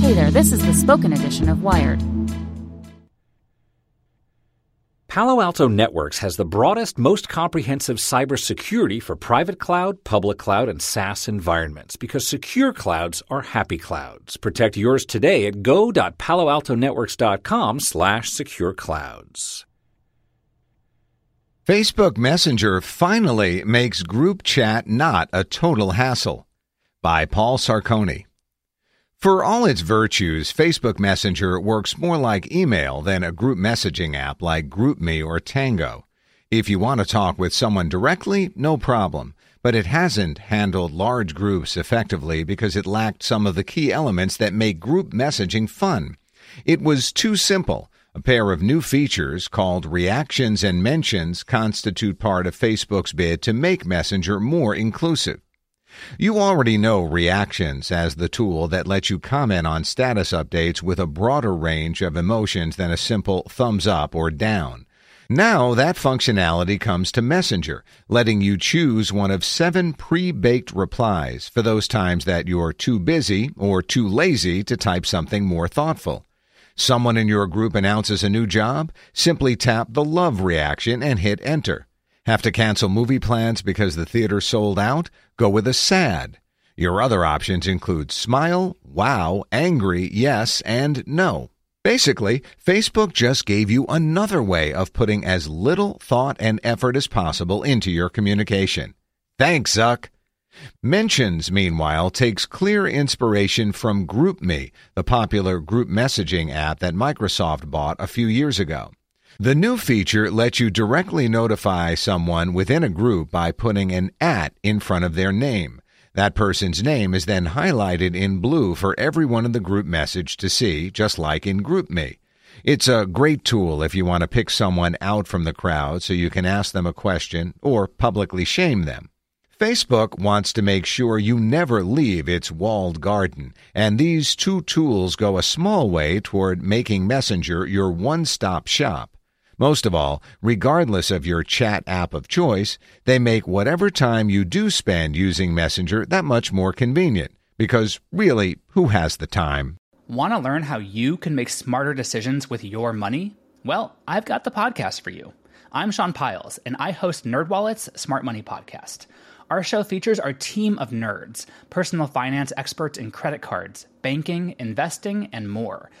Hey there, this is the spoken edition of Wired. Palo Alto Networks has the broadest, most comprehensive cybersecurity for private cloud, public cloud, and SaaS environments because secure clouds are happy clouds. Protect yours today at go.paloaltonetworks.com slash secure clouds. Facebook Messenger finally makes group chat not a total hassle. By Paul Sarconi. For all its virtues, Facebook Messenger works more like email than a group messaging app like GroupMe or Tango. If you want to talk with someone directly, no problem. But it hasn't handled large groups effectively because it lacked some of the key elements that make group messaging fun. It was too simple. A pair of new features called reactions and mentions constitute part of Facebook's bid to make Messenger more inclusive. You already know Reactions as the tool that lets you comment on status updates with a broader range of emotions than a simple thumbs up or down. Now that functionality comes to Messenger, letting you choose one of seven pre-baked replies for those times that you're too busy or too lazy to type something more thoughtful. Someone in your group announces a new job? Simply tap the love reaction and hit enter. Have to cancel movie plans because the theater sold out? Go with a sad. Your other options include smile, wow, angry, yes, and no. Basically, Facebook just gave you another way of putting as little thought and effort as possible into your communication. Thanks, Zuck. Mentions, meanwhile, takes clear inspiration from GroupMe, the popular group messaging app that Microsoft bought a few years ago. The new feature lets you directly notify someone within a group by putting an at in front of their name. That person's name is then highlighted in blue for everyone in the group message to see, just like in GroupMe. It's a great tool if you want to pick someone out from the crowd so you can ask them a question or publicly shame them. Facebook wants to make sure you never leave its walled garden, and these two tools go a small way toward making Messenger your one stop shop. Most of all, regardless of your chat app of choice, they make whatever time you do spend using Messenger that much more convenient. Because really, who has the time? Want to learn how you can make smarter decisions with your money? Well, I've got the podcast for you. I'm Sean Pyles, and I host NerdWallet's Smart Money Podcast. Our show features our team of nerds, personal finance experts in credit cards, banking, investing, and more –